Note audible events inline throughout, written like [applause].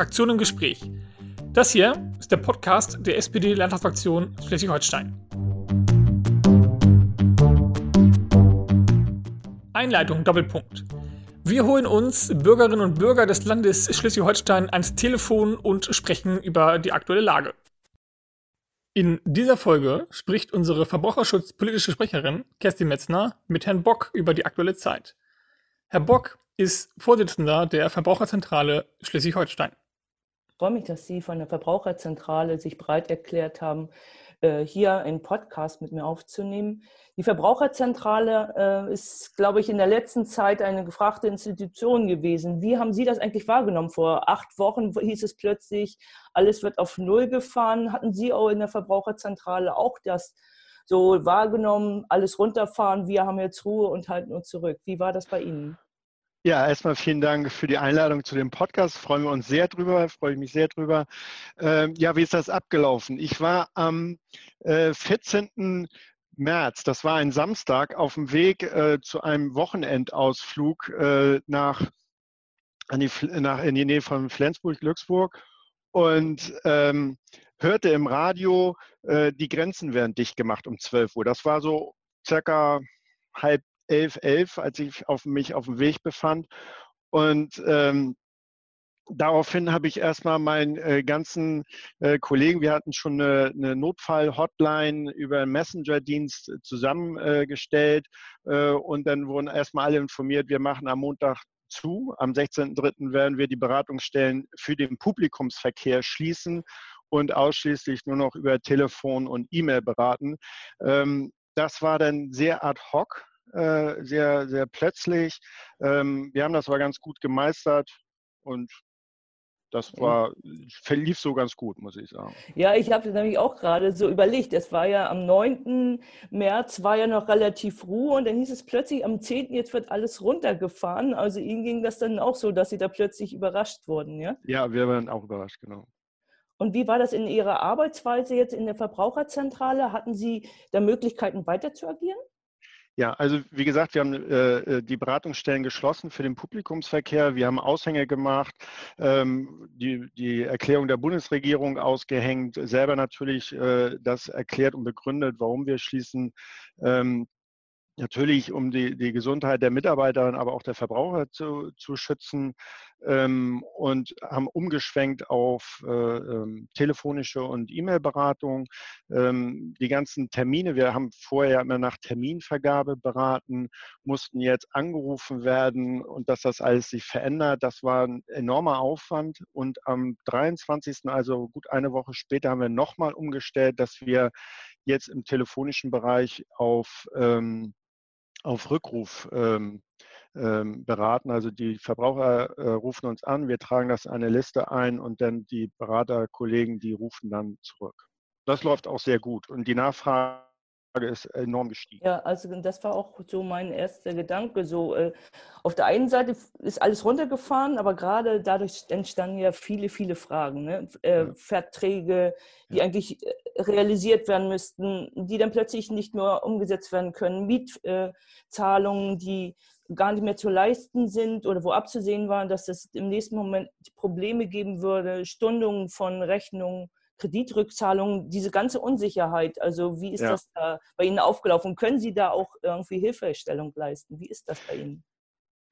Fraktion im Gespräch. Das hier ist der Podcast der SPD-Landtagsfraktion Schleswig-Holstein. Einleitung Doppelpunkt. Wir holen uns Bürgerinnen und Bürger des Landes Schleswig-Holstein ans Telefon und sprechen über die aktuelle Lage. In dieser Folge spricht unsere verbraucherschutzpolitische Sprecherin Kerstin Metzner mit Herrn Bock über die aktuelle Zeit. Herr Bock ist Vorsitzender der Verbraucherzentrale Schleswig-Holstein. Freue mich, dass Sie von der Verbraucherzentrale sich bereit erklärt haben, äh, hier einen Podcast mit mir aufzunehmen. Die Verbraucherzentrale äh, ist, glaube ich, in der letzten Zeit eine gefragte Institution gewesen. Wie haben Sie das eigentlich wahrgenommen? Vor acht Wochen hieß es plötzlich, alles wird auf Null gefahren. Hatten Sie auch in der Verbraucherzentrale auch das so wahrgenommen, alles runterfahren, wir haben jetzt Ruhe und halten uns zurück? Wie war das bei Ihnen? Ja, erstmal vielen Dank für die Einladung zu dem Podcast. Freuen wir uns sehr drüber, freue ich mich sehr drüber. Ähm, ja, wie ist das abgelaufen? Ich war am äh, 14. März, das war ein Samstag, auf dem Weg äh, zu einem Wochenendausflug äh, nach, in die Nähe von Flensburg-Glücksburg und ähm, hörte im Radio, äh, die Grenzen werden dicht gemacht um 12 Uhr. Das war so circa halb 11, 11, als ich auf mich auf dem Weg befand. Und ähm, daraufhin habe ich erstmal meinen äh, ganzen äh, Kollegen, wir hatten schon eine, eine Notfall-Hotline über einen Messenger-Dienst zusammengestellt äh, und dann wurden erstmal alle informiert, wir machen am Montag zu. Am 16.03. werden wir die Beratungsstellen für den Publikumsverkehr schließen und ausschließlich nur noch über Telefon und E-Mail beraten. Ähm, das war dann sehr ad hoc äh, sehr, sehr plötzlich. Ähm, wir haben das aber ganz gut gemeistert und das war, verlief so ganz gut, muss ich sagen. Ja, ich habe nämlich auch gerade so überlegt. Es war ja am 9. März war ja noch relativ Ruhe und dann hieß es plötzlich am 10. jetzt wird alles runtergefahren. Also Ihnen ging das dann auch so, dass Sie da plötzlich überrascht wurden, ja? Ja, wir waren auch überrascht, genau. Und wie war das in Ihrer Arbeitsweise jetzt in der Verbraucherzentrale? Hatten Sie da Möglichkeiten weiter zu agieren? Ja, also wie gesagt, wir haben äh, äh, die Beratungsstellen geschlossen für den Publikumsverkehr. Wir haben Aushänge gemacht, ähm, die, die Erklärung der Bundesregierung ausgehängt, selber natürlich äh, das erklärt und begründet, warum wir schließen. Ähm, natürlich um die, die Gesundheit der Mitarbeiter, aber auch der Verbraucher zu, zu schützen ähm, und haben umgeschwenkt auf äh, ähm, telefonische und E-Mail-Beratung. Ähm, die ganzen Termine, wir haben vorher immer nach Terminvergabe beraten, mussten jetzt angerufen werden und dass das alles sich verändert, das war ein enormer Aufwand. Und am 23., also gut eine Woche später, haben wir nochmal umgestellt, dass wir jetzt im telefonischen Bereich auf ähm, auf Rückruf ähm, ähm, beraten. Also die Verbraucher äh, rufen uns an, wir tragen das in eine Liste ein und dann die Beraterkollegen, die rufen dann zurück. Das läuft auch sehr gut und die Nachfrage ist enorm gestiegen. Ja, also das war auch so mein erster Gedanke. So, äh, auf der einen Seite ist alles runtergefahren, aber gerade dadurch entstanden ja viele, viele Fragen. Ne? Äh, ja. Verträge, die ja. eigentlich äh, realisiert werden müssten, die dann plötzlich nicht nur umgesetzt werden können. Mietzahlungen, die gar nicht mehr zu leisten sind oder wo abzusehen war, dass es im nächsten Moment Probleme geben würde, Stundungen von Rechnungen Kreditrückzahlungen, diese ganze Unsicherheit, also wie ist ja. das da bei Ihnen aufgelaufen? Können Sie da auch irgendwie Hilfestellung leisten? Wie ist das bei Ihnen?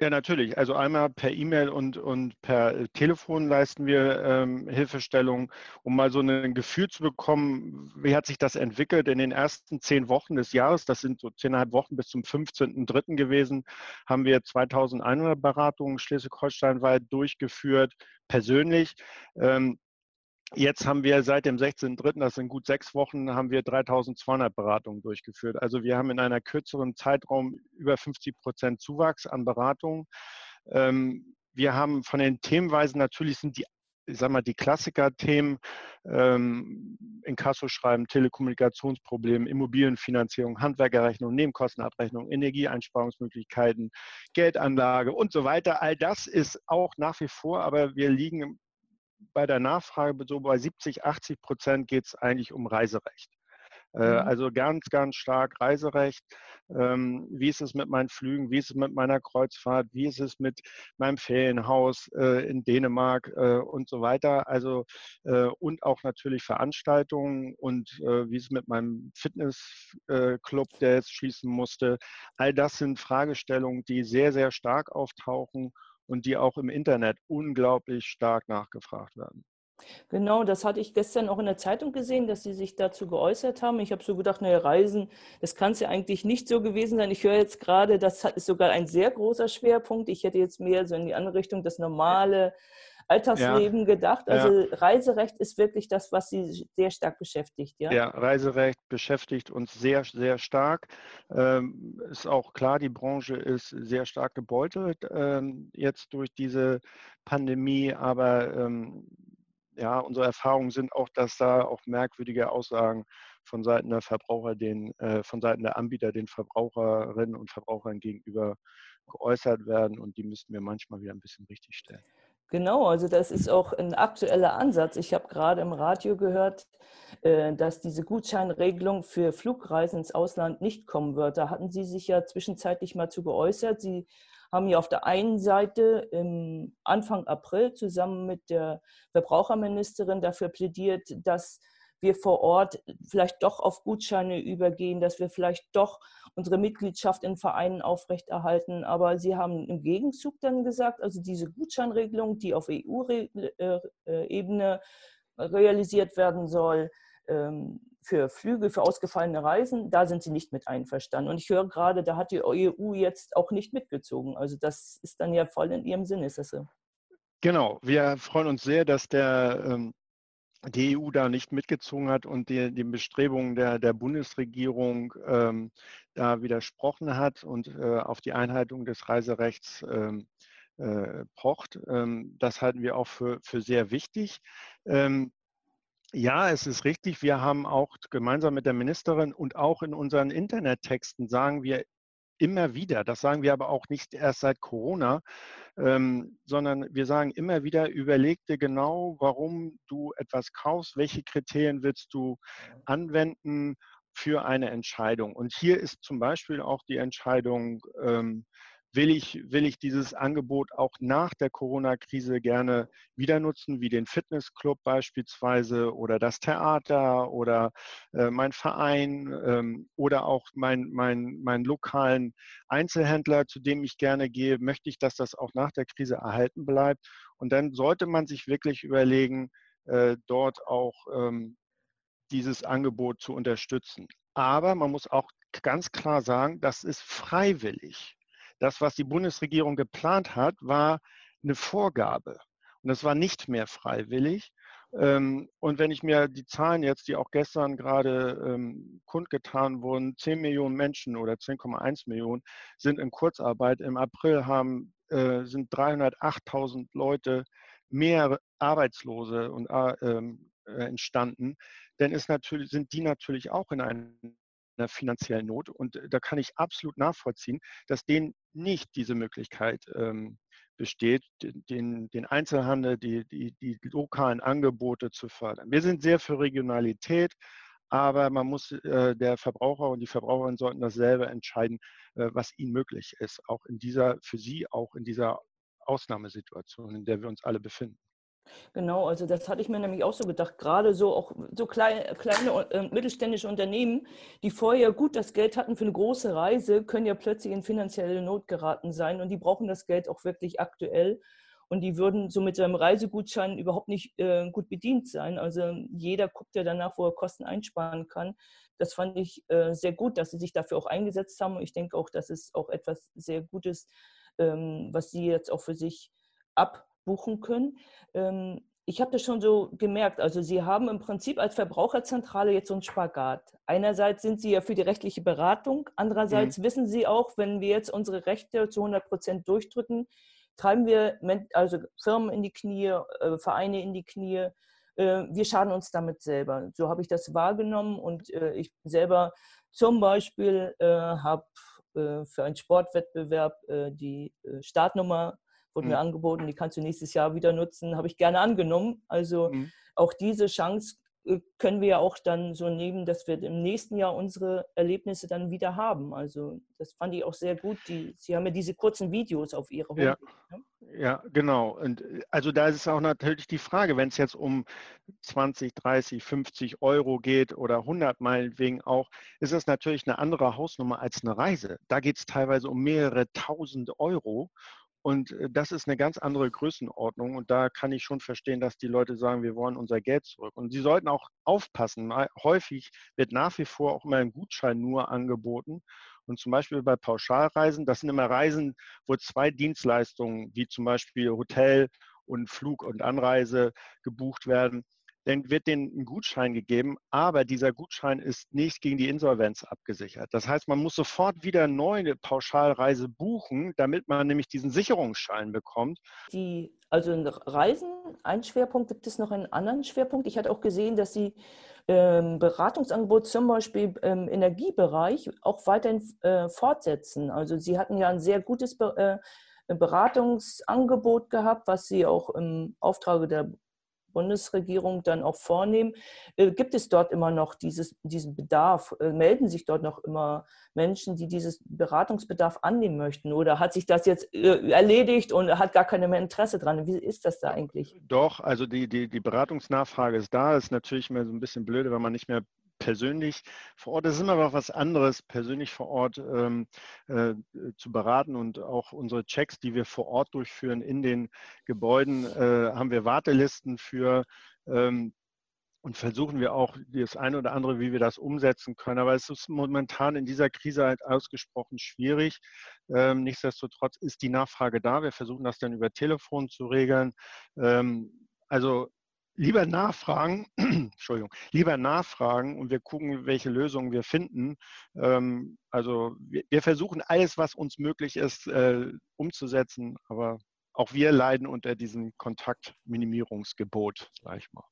Ja, natürlich. Also einmal per E-Mail und, und per Telefon leisten wir ähm, Hilfestellung, um mal so ein Gefühl zu bekommen, wie hat sich das entwickelt in den ersten zehn Wochen des Jahres, das sind so zehneinhalb Wochen bis zum 15.03. gewesen, haben wir 2100 Beratungen schleswig-holsteinweit durchgeführt, persönlich. Ähm, Jetzt haben wir seit dem 16.03., das sind gut sechs Wochen, haben wir 3200 Beratungen durchgeführt. Also wir haben in einer kürzeren Zeitraum über 50 Prozent Zuwachs an Beratungen. Ähm, wir haben von den Themenweisen natürlich sind die ich sag mal, die Klassiker-Themen, ähm, Inkasso-Schreiben, Telekommunikationsprobleme, Immobilienfinanzierung, Handwerkerrechnung, Nebenkostenabrechnung, Energieeinsparungsmöglichkeiten, Geldanlage und so weiter. All das ist auch nach wie vor, aber wir liegen bei der Nachfrage so bei 70, 80 Prozent geht es eigentlich um Reiserecht. Äh, mhm. Also ganz, ganz stark Reiserecht. Ähm, wie ist es mit meinen Flügen? Wie ist es mit meiner Kreuzfahrt? Wie ist es mit meinem Ferienhaus äh, in Dänemark und so weiter? Also und auch natürlich Veranstaltungen und wie ist es mit meinem Fitnessclub, der jetzt schließen musste? All das sind Fragestellungen, die sehr, sehr stark auftauchen und die auch im Internet unglaublich stark nachgefragt werden. Genau, das hatte ich gestern auch in der Zeitung gesehen, dass Sie sich dazu geäußert haben. Ich habe so gedacht, naja, Reisen, das kann es ja eigentlich nicht so gewesen sein. Ich höre jetzt gerade, das ist sogar ein sehr großer Schwerpunkt. Ich hätte jetzt mehr so in die andere Richtung das normale Alltagsleben ja, gedacht. Also ja. Reiserecht ist wirklich das, was Sie sehr stark beschäftigt. Ja, ja Reiserecht beschäftigt uns sehr, sehr stark. Ähm, ist auch klar, die Branche ist sehr stark gebeutelt ähm, jetzt durch diese Pandemie, aber ähm, ja, unsere Erfahrungen sind auch, dass da auch merkwürdige Aussagen von Seiten der Verbraucher, den, äh, von Seiten der Anbieter den Verbraucherinnen und Verbrauchern gegenüber geäußert werden und die müssten wir manchmal wieder ein bisschen richtig stellen. Genau, also das ist auch ein aktueller Ansatz. Ich habe gerade im Radio gehört, äh, dass diese Gutscheinregelung für Flugreisen ins Ausland nicht kommen wird. Da hatten Sie sich ja zwischenzeitlich mal zu geäußert. Sie haben ja auf der einen Seite im Anfang April zusammen mit der Verbraucherministerin dafür plädiert, dass wir vor Ort vielleicht doch auf Gutscheine übergehen, dass wir vielleicht doch unsere Mitgliedschaft in Vereinen aufrechterhalten. Aber Sie haben im Gegenzug dann gesagt, also diese Gutscheinregelung, die auf EU-Ebene realisiert werden soll, ähm, für Flüge, für ausgefallene Reisen, da sind sie nicht mit einverstanden. Und ich höre gerade, da hat die EU jetzt auch nicht mitgezogen. Also das ist dann ja voll in ihrem Sinne, ist das so? Genau, wir freuen uns sehr, dass der, ähm, die EU da nicht mitgezogen hat und die, den Bestrebungen der, der Bundesregierung ähm, da widersprochen hat und äh, auf die Einhaltung des Reiserechts ähm, äh, pocht. Ähm, das halten wir auch für, für sehr wichtig. Ähm, ja, es ist richtig. Wir haben auch gemeinsam mit der Ministerin und auch in unseren Internettexten sagen wir immer wieder, das sagen wir aber auch nicht erst seit Corona, ähm, sondern wir sagen immer wieder, überleg dir genau, warum du etwas kaufst, welche Kriterien willst du anwenden für eine Entscheidung. Und hier ist zum Beispiel auch die Entscheidung, ähm, will ich, will ich dieses Angebot auch nach der Corona-Krise gerne wieder nutzen, wie den Fitnessclub beispielsweise oder das Theater oder äh, mein Verein ähm, oder auch meinen mein, mein lokalen Einzelhändler, zu dem ich gerne gehe, möchte ich, dass das auch nach der Krise erhalten bleibt. Und dann sollte man sich wirklich überlegen, äh, dort auch ähm, dieses Angebot zu unterstützen. Aber man muss auch ganz klar sagen, das ist freiwillig. Das, was die Bundesregierung geplant hat, war eine Vorgabe. Und das war nicht mehr freiwillig. Ähm, und wenn ich mir die Zahlen jetzt, die auch gestern gerade ähm, kundgetan wurden, 10 Millionen Menschen oder 10,1 Millionen sind in Kurzarbeit. Im April haben, äh, sind 308.000 Leute mehr Arbeitslose und, äh, ähm, äh, entstanden. Denn ist natürlich, sind die natürlich auch in einem einer finanziellen Not. Und äh, da kann ich absolut nachvollziehen, dass denen nicht diese Möglichkeit ähm, besteht, den, den Einzelhandel, die, die, die lokalen Angebote zu fördern. Wir sind sehr für Regionalität, aber man muss, äh, der Verbraucher und die Verbraucherin sollten das selber entscheiden, äh, was ihnen möglich ist, auch in dieser, für sie auch in dieser Ausnahmesituation, in der wir uns alle befinden. Genau, also das hatte ich mir nämlich auch so gedacht. Gerade so auch so kleine, kleine äh, mittelständische Unternehmen, die vorher gut das Geld hatten für eine große Reise, können ja plötzlich in finanzielle Not geraten sein und die brauchen das Geld auch wirklich aktuell. Und die würden so mit seinem Reisegutschein überhaupt nicht äh, gut bedient sein. Also jeder guckt ja danach, wo er Kosten einsparen kann. Das fand ich äh, sehr gut, dass sie sich dafür auch eingesetzt haben. Und ich denke auch, dass es auch etwas sehr Gutes, ähm, was sie jetzt auch für sich ab buchen können. Ähm, ich habe das schon so gemerkt. Also Sie haben im Prinzip als Verbraucherzentrale jetzt so einen Spagat. Einerseits sind Sie ja für die rechtliche Beratung, andererseits mhm. wissen Sie auch, wenn wir jetzt unsere Rechte zu 100 Prozent durchdrücken, treiben wir also Firmen in die Knie, äh, Vereine in die Knie. Äh, wir schaden uns damit selber. So habe ich das wahrgenommen und äh, ich selber zum Beispiel habe für einen Sportwettbewerb die Startnummer wurde mhm. mir angeboten, die kannst du nächstes Jahr wieder nutzen, habe ich gerne angenommen. Also mhm. auch diese Chance äh, können wir ja auch dann so nehmen, dass wir im nächsten Jahr unsere Erlebnisse dann wieder haben. Also das fand ich auch sehr gut. Die, Sie haben ja diese kurzen Videos auf Ihrer Homepage. Ja, ne? ja genau. Und äh, also da ist auch natürlich die Frage, wenn es jetzt um 20, 30, 50 Euro geht oder 100 meinetwegen auch, ist das natürlich eine andere Hausnummer als eine Reise. Da geht es teilweise um mehrere tausend Euro. Und äh, das ist eine ganz andere Größenordnung. Und da kann ich schon verstehen, dass die Leute sagen, wir wollen unser Geld zurück. Und sie sollten auch aufpassen. Häufig wird nach wie vor auch immer ein Gutschein nur angeboten. Und zum Beispiel bei Pauschalreisen, das sind immer Reisen, wo zwei Dienstleistungen, wie zum Beispiel Hotel und Flug und Anreise gebucht werden dann wird denen ein Gutschein gegeben, aber dieser Gutschein ist nicht gegen die Insolvenz abgesichert. Das heißt, man muss sofort wieder eine neue Pauschalreise buchen, damit man nämlich diesen Sicherungsschein bekommt. Die, also Reisen, ein Schwerpunkt, gibt es noch einen anderen Schwerpunkt? Ich hatte auch gesehen, dass Sie ähm, Beratungsangebot zum Beispiel im Energiebereich auch weiterhin äh, fortsetzen. Also Sie hatten ja ein sehr gutes Be äh, Beratungsangebot gehabt, was Sie auch im Auftrage der Bundesregierung dann auch vornehmen. Äh, gibt es dort immer noch dieses, diesen Bedarf? Äh, melden sich dort noch immer Menschen, die dieses Beratungsbedarf annehmen möchten? Oder hat sich das jetzt äh, erledigt und hat gar keine mehr Interesse dran? Wie ist das da eigentlich? Doch, also die, die, die Beratungsnachfrage ist da. Ist natürlich immer so ein bisschen blöde, wenn man nicht mehr persönlich vor Ort. Es ist immer noch was anderes, persönlich vor Ort ähm, äh, zu beraten und auch unsere Checks, die wir vor Ort durchführen in den Gebäuden, äh, haben wir Wartelisten für. Ähm, und versuchen wir auch das eine oder andere, wie wir das umsetzen können. Aber es ist momentan in dieser Krise halt ausgesprochen schwierig. Ähm, nichtsdestotrotz ist die Nachfrage da. Wir versuchen das dann über Telefon zu regeln. Ähm, also lieber nachfragen, [clears throat] Entschuldigung, lieber nachfragen und wir gucken, welche Lösungen wir finden. Ähm, also wir, versuchen alles, was uns möglich ist, äh, umzusetzen, aber auch wir leiden unter diesem Kontaktminimierungsgebot, sag ich mal.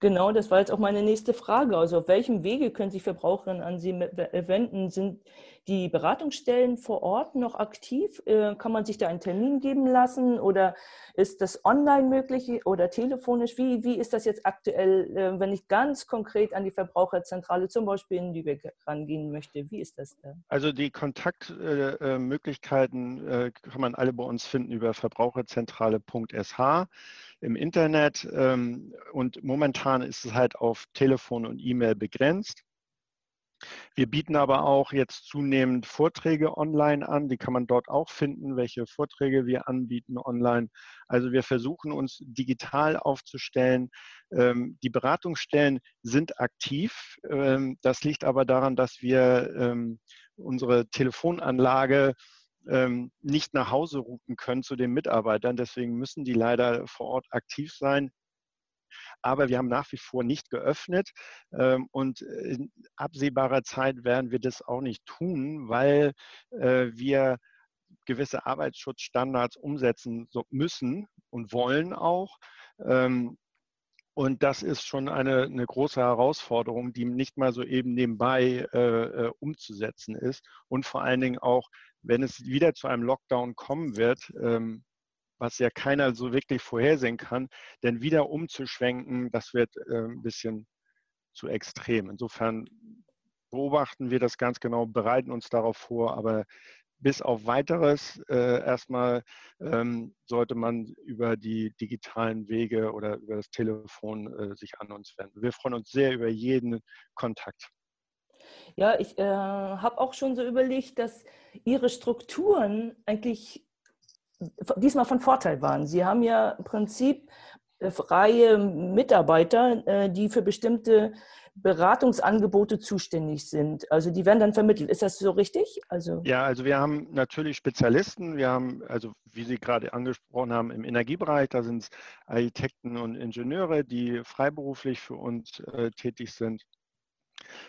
Genau, das war jetzt auch meine nächste Frage. Also auf welchem Wege können sich Verbraucherinnen an Sie wenden? Sind die Beratungsstellen vor Ort noch aktiv? Äh, kann man sich da einen Termin geben lassen oder ist das online möglich oder telefonisch? Wie, wie ist das jetzt aktuell, äh, wenn ich ganz konkret an die Verbraucherzentrale zum Beispiel in Lübeck rangehen möchte? Wie ist das da? Also die Kontaktmöglichkeiten äh, kann man alle bei uns finden über verbraucherzentrale.sh im Internet ähm, und momentan ist es halt auf Telefon und E-Mail begrenzt. Wir bieten aber auch jetzt zunehmend Vorträge online an. Die kann man dort auch finden, welche Vorträge wir anbieten online. Also wir versuchen uns digital aufzustellen. Ähm, die Beratungsstellen sind aktiv. Ähm, das liegt aber daran, dass wir unsere Telefonanlage nicht nach Hause routen können zu den Mitarbeitern. Deswegen müssen die leider vor Ort aktiv sein. Aber wir haben nach wie vor nicht geöffnet ähm, und in absehbarer Zeit werden wir das auch nicht tun, weil äh, wir gewisse Arbeitsschutzstandards umsetzen müssen und wollen auch. Ähm, und das ist schon eine, eine, große Herausforderung, die nicht mal so eben nebenbei äh, äh umzusetzen ist. Und vor allen Dingen auch, wenn es wieder zu einem Lockdown kommen wird, ähm, was ja keiner so wirklich vorhersehen kann, denn wieder umzuschwenken, das wird äh, ein bisschen zu extrem. Insofern beobachten wir das ganz genau, bereiten uns darauf vor, aber bis auf weiteres äh, erstmal ähm, sollte man über die digitalen Wege oder über das Telefon äh, sich an uns wenden. Wir freuen uns sehr über jeden Kontakt. Ja, ich äh, habe auch schon so überlegt, dass Ihre Strukturen eigentlich diesmal von Vorteil waren. Sie haben ja im Prinzip äh, freie Mitarbeiter, äh, die für bestimmte Beratungsangebote zuständig sind. Also die werden dann vermittelt. Ist das so richtig? Also ja, also wir haben natürlich Spezialisten. Wir haben, also wie Sie gerade angesprochen haben, im Energiebereich, da sind es Architekten und Ingenieure, die freiberuflich für uns äh, tätig sind.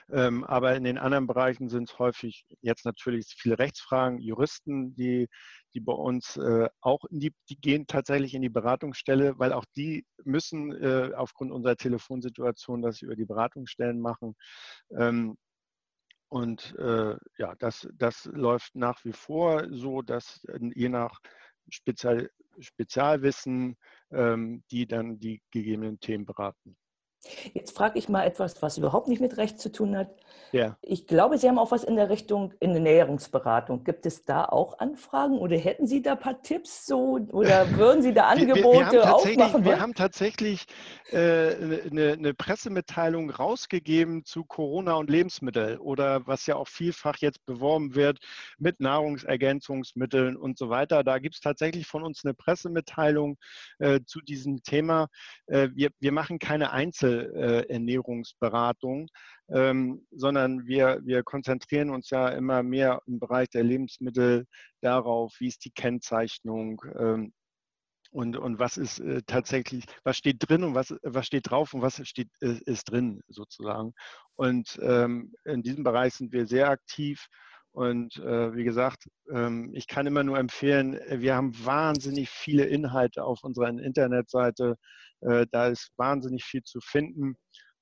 Ähm, aber in den anderen Bereichen sind es häufig jetzt natürlich viele Rechtsfragen, Juristen, die, die bei uns äh, auch in die, die gehen tatsächlich in die Beratungsstelle, weil auch die müssen äh, aufgrund unserer Telefonsituation das über die Beratungsstellen machen. Ähm, und äh, ja, das, das läuft nach wie vor so, dass äh, je nach Spezial, Spezialwissen ähm, die dann die gegebenen Themen beraten. Jetzt frage ich mal etwas, was überhaupt nicht mit Recht zu tun hat. Ja. Ich glaube, Sie haben auch was in der Richtung in der Ernährungsberatung. Gibt es da auch Anfragen oder hätten Sie da ein paar Tipps so oder [laughs] würden Sie da Angebote wir, wir aufmachen? Wir haben tatsächlich äh, eine, eine, Pressemitteilung rausgegeben zu Corona und Lebensmittel oder was ja auch vielfach jetzt beworben wird mit Nahrungsergänzungsmitteln und so weiter. Da gibt es tatsächlich von uns eine Pressemitteilung äh, zu diesem Thema. Äh, wir, wir machen keine Einzelernährungsberatung, ähm, sondern wir, wir konzentrieren uns ja immer mehr im Bereich der Lebensmittel darauf, wie ist die Kennzeichnung, ähm, und, und was ist äh, tatsächlich, was steht drin und was, was steht drauf und was steht, äh, ist drin sozusagen. Und ähm, in diesem Bereich sind wir sehr aktiv. Und äh, wie gesagt, ähm, ich kann immer nur empfehlen, äh, wir haben wahnsinnig viele Inhalte auf unserer Internetseite. Äh, da ist wahnsinnig viel zu finden.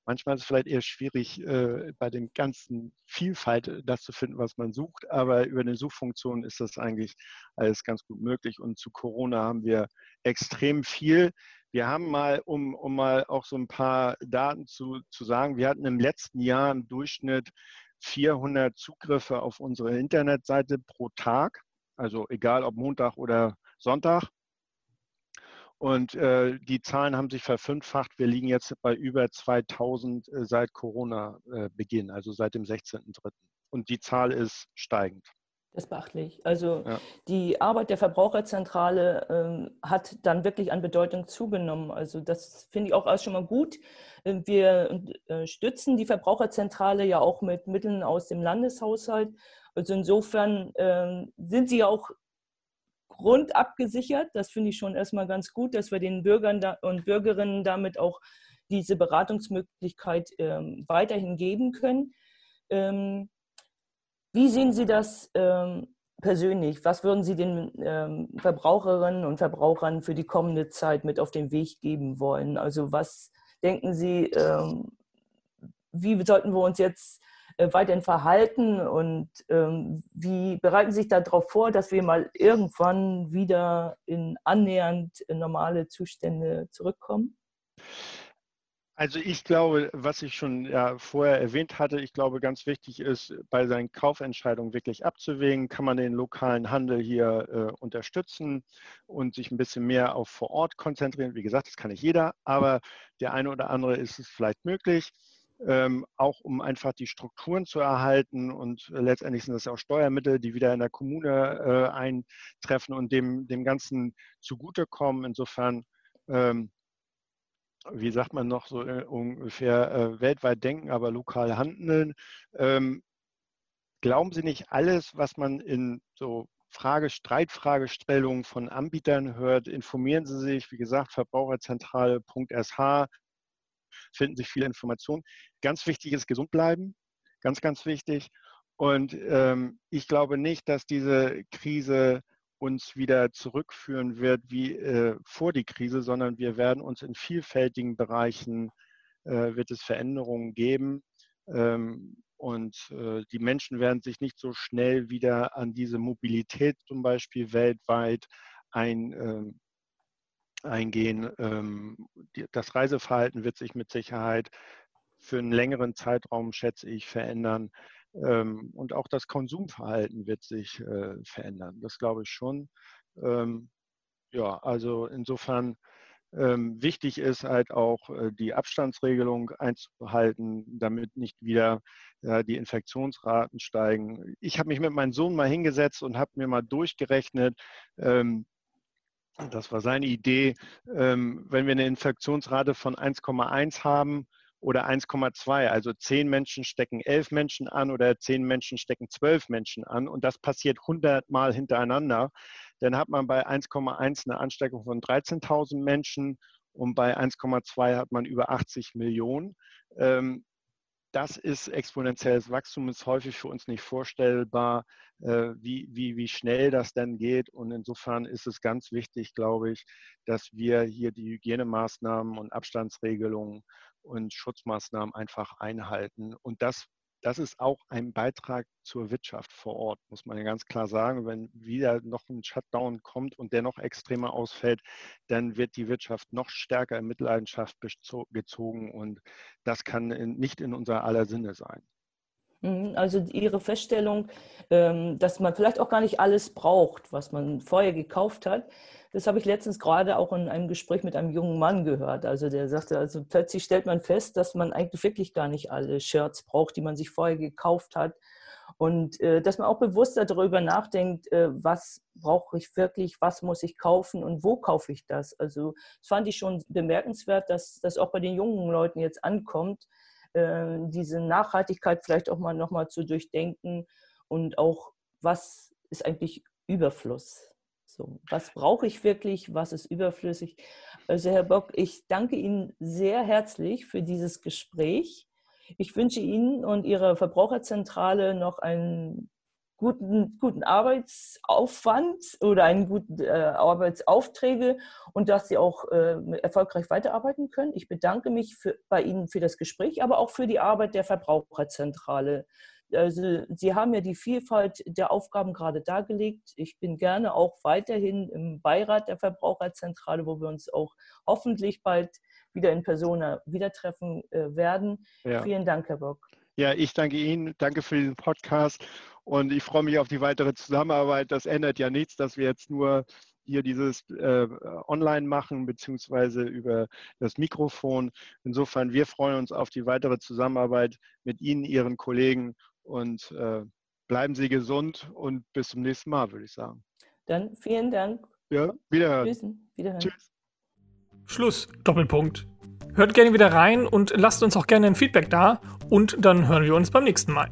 Manchmal ist es vielleicht eher schwierig, äh, bei dem ganzen Vielfalt äh, das zu finden, was man sucht, aber über eine Suchfunktion ist das eigentlich alles ganz gut möglich. Und zu Corona haben wir extrem viel. Wir haben mal, um, um mal auch so ein paar Daten zu, zu sagen, wir hatten im letzten Jahr im Durchschnitt 400 Zugriffe auf unsere Internetseite pro Tag, also egal ob Montag oder Sonntag. Und äh, die Zahlen haben sich verfünffacht. Wir liegen jetzt bei über 2000 äh, seit Corona-Beginn, äh, also seit dem 16.03. Und die Zahl ist steigend. Das ist beachtlich. Also ja. die Arbeit der Verbraucherzentrale ähm, hat dann wirklich an Bedeutung zugenommen. Also das finde ich auch alles schon mal gut. Ähm, wir äh, stützen die Verbraucherzentrale ja auch mit Mitteln aus dem Landeshaushalt. Also insofern ähm, sind sie ja auch Grund abgesichert. Das finde ich schon erstmal ganz gut, dass wir den Bürgern und Bürgerinnen damit auch diese Beratungsmöglichkeit ähm, weiterhin geben können. Ähm, wie sehen Sie das ähm, persönlich? Was würden Sie den ähm, Verbraucherinnen und Verbrauchern für die kommende Zeit mit auf den Weg geben wollen? Also was denken Sie, ähm, wie sollten wir uns jetzt weiterhin verhalten und ähm, wie bereiten Sie sich darauf vor, dass wir mal irgendwann wieder in annähernd normale Zustände zurückkommen? Also ich glaube, was ich schon ja, vorher erwähnt hatte, ich glaube, ganz wichtig ist, bei seinen Kaufentscheidungen wirklich abzuwägen, kann man den lokalen Handel hier äh, unterstützen und sich ein bisschen mehr auf vor Ort konzentrieren. Wie gesagt, das kann nicht jeder, aber der eine oder andere ist es vielleicht möglich ähm, auch um einfach die Strukturen zu erhalten. Und äh, letztendlich sind das ja auch Steuermittel, die wieder in der Kommune äh, eintreffen und dem, dem Ganzen zugutekommen. Insofern, ähm, wie sagt man noch so äh, ungefähr, äh, weltweit denken, aber lokal handeln. Ähm, glauben Sie nicht alles, was man in so Frage, Streitfragestellungen von Anbietern hört, informieren Sie sich, wie gesagt, verbraucherzentrale.sh, finden sich viele Informationen. Ganz wichtig ist gesund bleiben, ganz, ganz wichtig. Und ähm, ich glaube nicht, dass diese Krise uns wieder zurückführen wird wie äh, vor die Krise, sondern wir werden uns in vielfältigen Bereichen, äh, wird es Veränderungen geben. Ähm, und äh, die Menschen werden sich nicht so schnell wieder an diese Mobilität zum Beispiel weltweit ein, ähm, eingehen. Ähm, das Reiseverhalten wird sich mit Sicherheit für einen längeren Zeitraum, schätze ich, verändern. Ähm, und auch das Konsumverhalten wird sich äh, verändern. Das glaube ich schon. Ähm, ja, also insofern wichtig ist halt auch äh, die Abstandsregelung einzuhalten, damit nicht wieder die Infektionsraten steigen. Ich habe mich mit meinem Sohn mal hingesetzt und habe mir mal durchgerechnet, das war seine Idee, ähm, wenn wir eine Infektionsrate von 1,1 haben oder 1,2, also 10 Menschen stecken 11 Menschen an oder 10 Menschen stecken 12 Menschen an und das passiert 100 Mal hintereinander, dann hat man bei 1,1 eine Ansteckung von 13.000 Menschen und bei 1,2 hat man über 80 Millionen. Ähm, das ist exponentielles Wachstum, ist häufig für uns nicht vorstellbar, äh, wie, wie, wie schnell das denn geht. Und insofern ist es ganz wichtig, glaube ich, dass wir hier die Hygienemaßnahmen und Abstandsregelungen und Schutzmaßnahmen einfach einhalten. Und das das ist auch ein Beitrag zur Wirtschaft vor Ort, muss man ja ganz klar sagen. Wenn wieder noch ein Shutdown kommt und der noch extremer ausfällt, dann wird die Wirtschaft noch stärker in Mitleidenschaft gezogen und das kann nicht in unser aller Sinne sein. Mhm, also Ihre Feststellung, ähm, dass man vielleicht auch gar nicht alles braucht, was man vorher gekauft hat, das habe ich letztens gerade auch in einem Gespräch mit einem jungen Mann gehört. Also der sagte, also plötzlich stellt man fest, dass man eigentlich wirklich gar nicht alle Shirts braucht, die man sich vorher gekauft hat. Und äh, dass man auch bewusster darüber nachdenkt, äh, was brauche ich wirklich, was muss ich kaufen und wo kaufe ich das. Also das fand ich schon bemerkenswert, dass das auch bei den jungen Leuten jetzt ankommt, diese Nachhaltigkeit vielleicht auch mal nochmal zu durchdenken und auch, was ist eigentlich Überfluss. So, was brauche ich wirklich? Was ist überflüssig? Also, Herr Bock, ich danke Ihnen sehr herzlich für dieses Gespräch. Ich wünsche Ihnen und Ihrer Verbraucherzentrale noch einen guten, guten Arbeitsaufwand oder einen guten äh, Arbeitsaufträge und dass Sie auch äh, erfolgreich weiterarbeiten können. Ich bedanke mich für, bei Ihnen für das Gespräch, aber auch für die Arbeit der Verbraucherzentrale also Sie haben ja die Vielfalt der Aufgaben gerade dargelegt. Ich bin gerne auch weiterhin im Beirat der Verbraucherzentrale, wo wir uns auch hoffentlich bald wieder in Persona wieder treffen äh, werden. Ja. Vielen Dank, Herr Bock. Ja, ich danke Ihnen. Danke für diesen Podcast und ich freue mich auf die weitere Zusammenarbeit. Das ändert ja nichts, dass wir jetzt nur hier dieses äh, online machen, beziehungsweise über das Mikrofon. Insofern, wir freuen uns auf die weitere Zusammenarbeit mit Ihnen, Ihren Kollegen und äh, bleiben Sie gesund und bis zum nächsten Mal, würde ich sagen. Dann vielen Dank. Ja, wiederhören. Tschüss. wiederhören. Tschüss. Schluss, Doppelpunkt. Hört gerne wieder rein und lasst uns auch gerne ein Feedback da und dann hören wir uns beim nächsten Mal.